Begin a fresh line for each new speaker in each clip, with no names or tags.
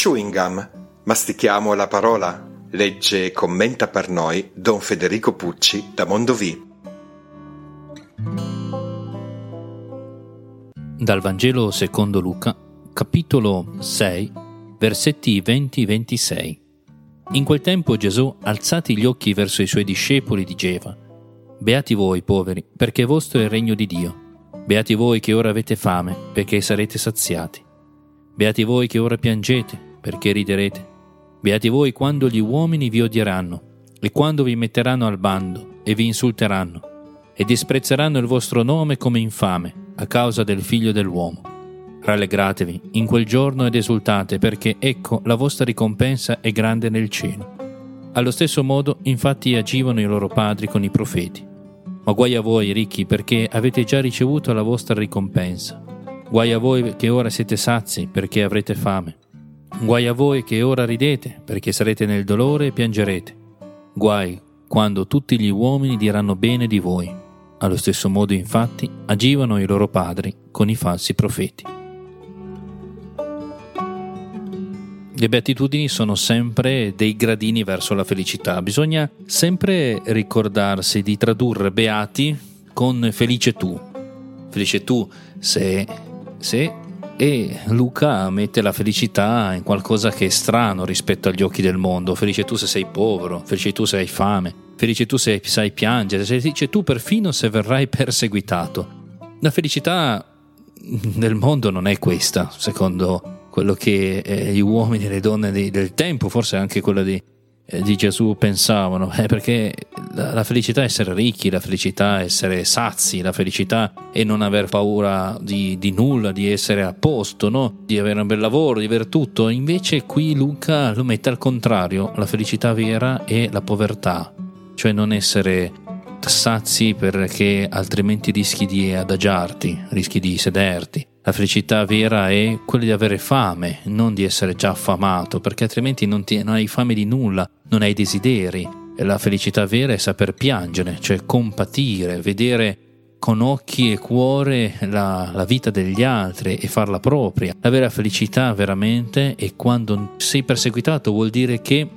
chewing gum. Mastichiamo la parola. Legge e commenta per noi Don Federico Pucci da Mondovì.
Dal Vangelo secondo Luca, capitolo 6, versetti 20-26. In quel tempo Gesù, alzati gli occhi verso i suoi discepoli, diceva, Beati voi, poveri, perché vostro è il regno di Dio. Beati voi che ora avete fame, perché sarete saziati. Beati voi che ora piangete, perché riderete. Beati voi quando gli uomini vi odieranno, e quando vi metteranno al bando, e vi insulteranno, e disprezzeranno il vostro nome come infame, a causa del figlio dell'uomo. Rallegratevi in quel giorno ed esultate, perché ecco la vostra ricompensa è grande nel cielo. Allo stesso modo, infatti, agivano i loro padri con i profeti. Ma guai a voi, ricchi, perché avete già ricevuto la vostra ricompensa. Guai a voi che ora siete sazi, perché avrete fame. Guai a voi che ora ridete, perché sarete nel dolore e piangerete. Guai quando tutti gli uomini diranno bene di voi. Allo stesso modo, infatti, agivano i loro padri con i falsi profeti. Le beatitudini sono sempre dei gradini verso la felicità. Bisogna sempre ricordarsi di tradurre beati con felice tu. Felice tu se, se e Luca mette la felicità in qualcosa che è strano rispetto agli occhi del mondo. Felice tu se sei povero, felice tu se hai fame, felice tu se sai piangere, felice tu perfino se verrai perseguitato. La felicità del mondo non è questa, secondo quello che eh, gli uomini e le donne di, del tempo, forse anche quella di, eh, di Gesù pensavano, eh, perché la, la, felicità è essere ricchi, la felicità è essere sazi, la felicità è non aver paura di, di nulla, di essere a posto, no? di avere un bel lavoro, di avere tutto. Invece qui Luca lo mette al contrario, la felicità vera è la povertà, cioè non essere sazi perché altrimenti rischi di adagiarti, rischi di sederti. La felicità vera è quella di avere fame, non di essere già affamato, perché altrimenti non, ti, non hai fame di nulla, non hai desideri. La felicità vera è saper piangere, cioè compatire, vedere con occhi e cuore la, la, vita degli altri e farla propria. La vera felicità veramente è quando sei perseguitato, vuol dire che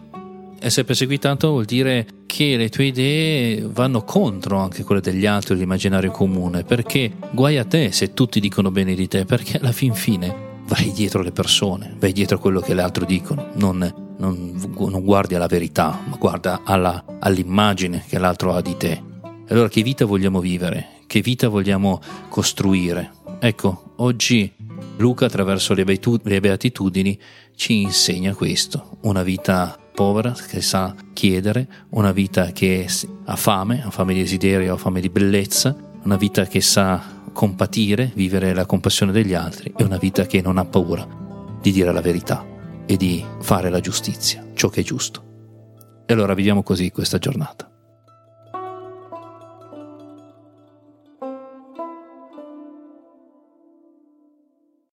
essere perseguitato vuol dire che le tue idee vanno contro anche quelle degli altri, l'immaginario comune, perché guai a te se tutti dicono bene di te, perché alla fin fine vai dietro le persone, vai dietro quello che le altre dicono, non, non, non guardi alla verità, ma guarda alla, all'immagine che l'altro ha di te. Allora che vita vogliamo vivere? Che vita vogliamo costruire? Ecco, oggi Luca attraverso le beatitudini ci insegna questo, una vita povera che sa chiedere, una vita che ha fame, ha fame di desiderio, ha fame di bellezza, una vita che sa compatire, vivere la compassione degli altri e una vita che non ha paura di dire la verità e di fare la giustizia, ciò che è giusto. E allora viviamo così questa giornata.